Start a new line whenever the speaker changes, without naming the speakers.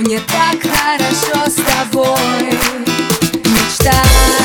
Мне так хорошо с тобой. Мечтать.